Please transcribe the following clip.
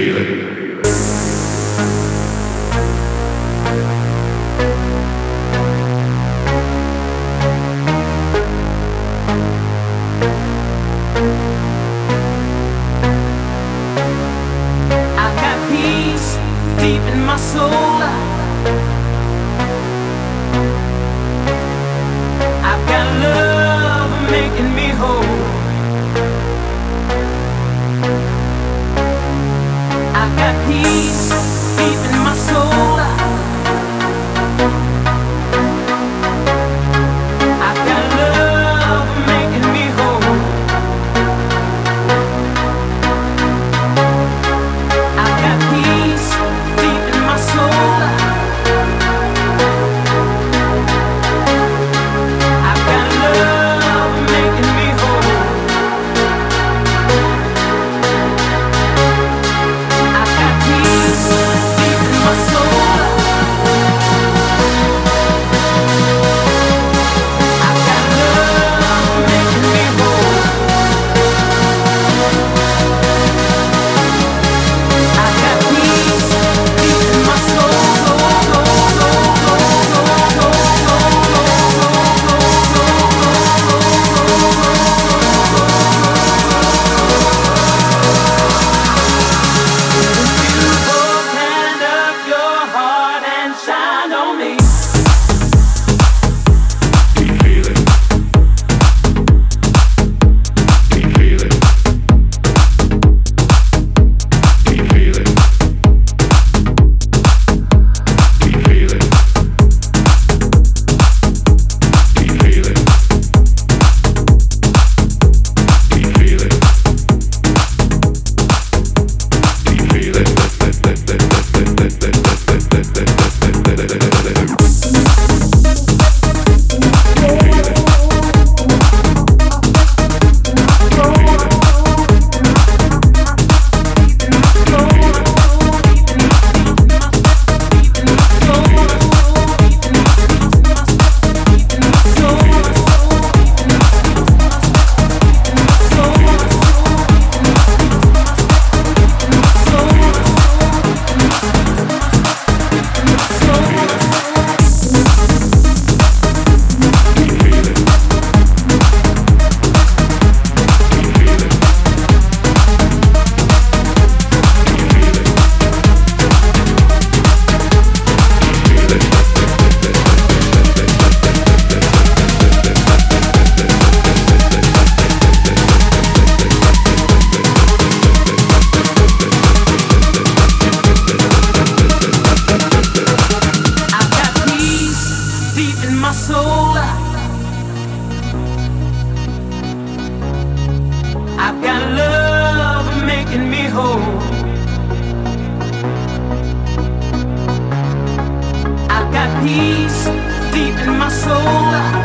feeling. Peace deep in my soul.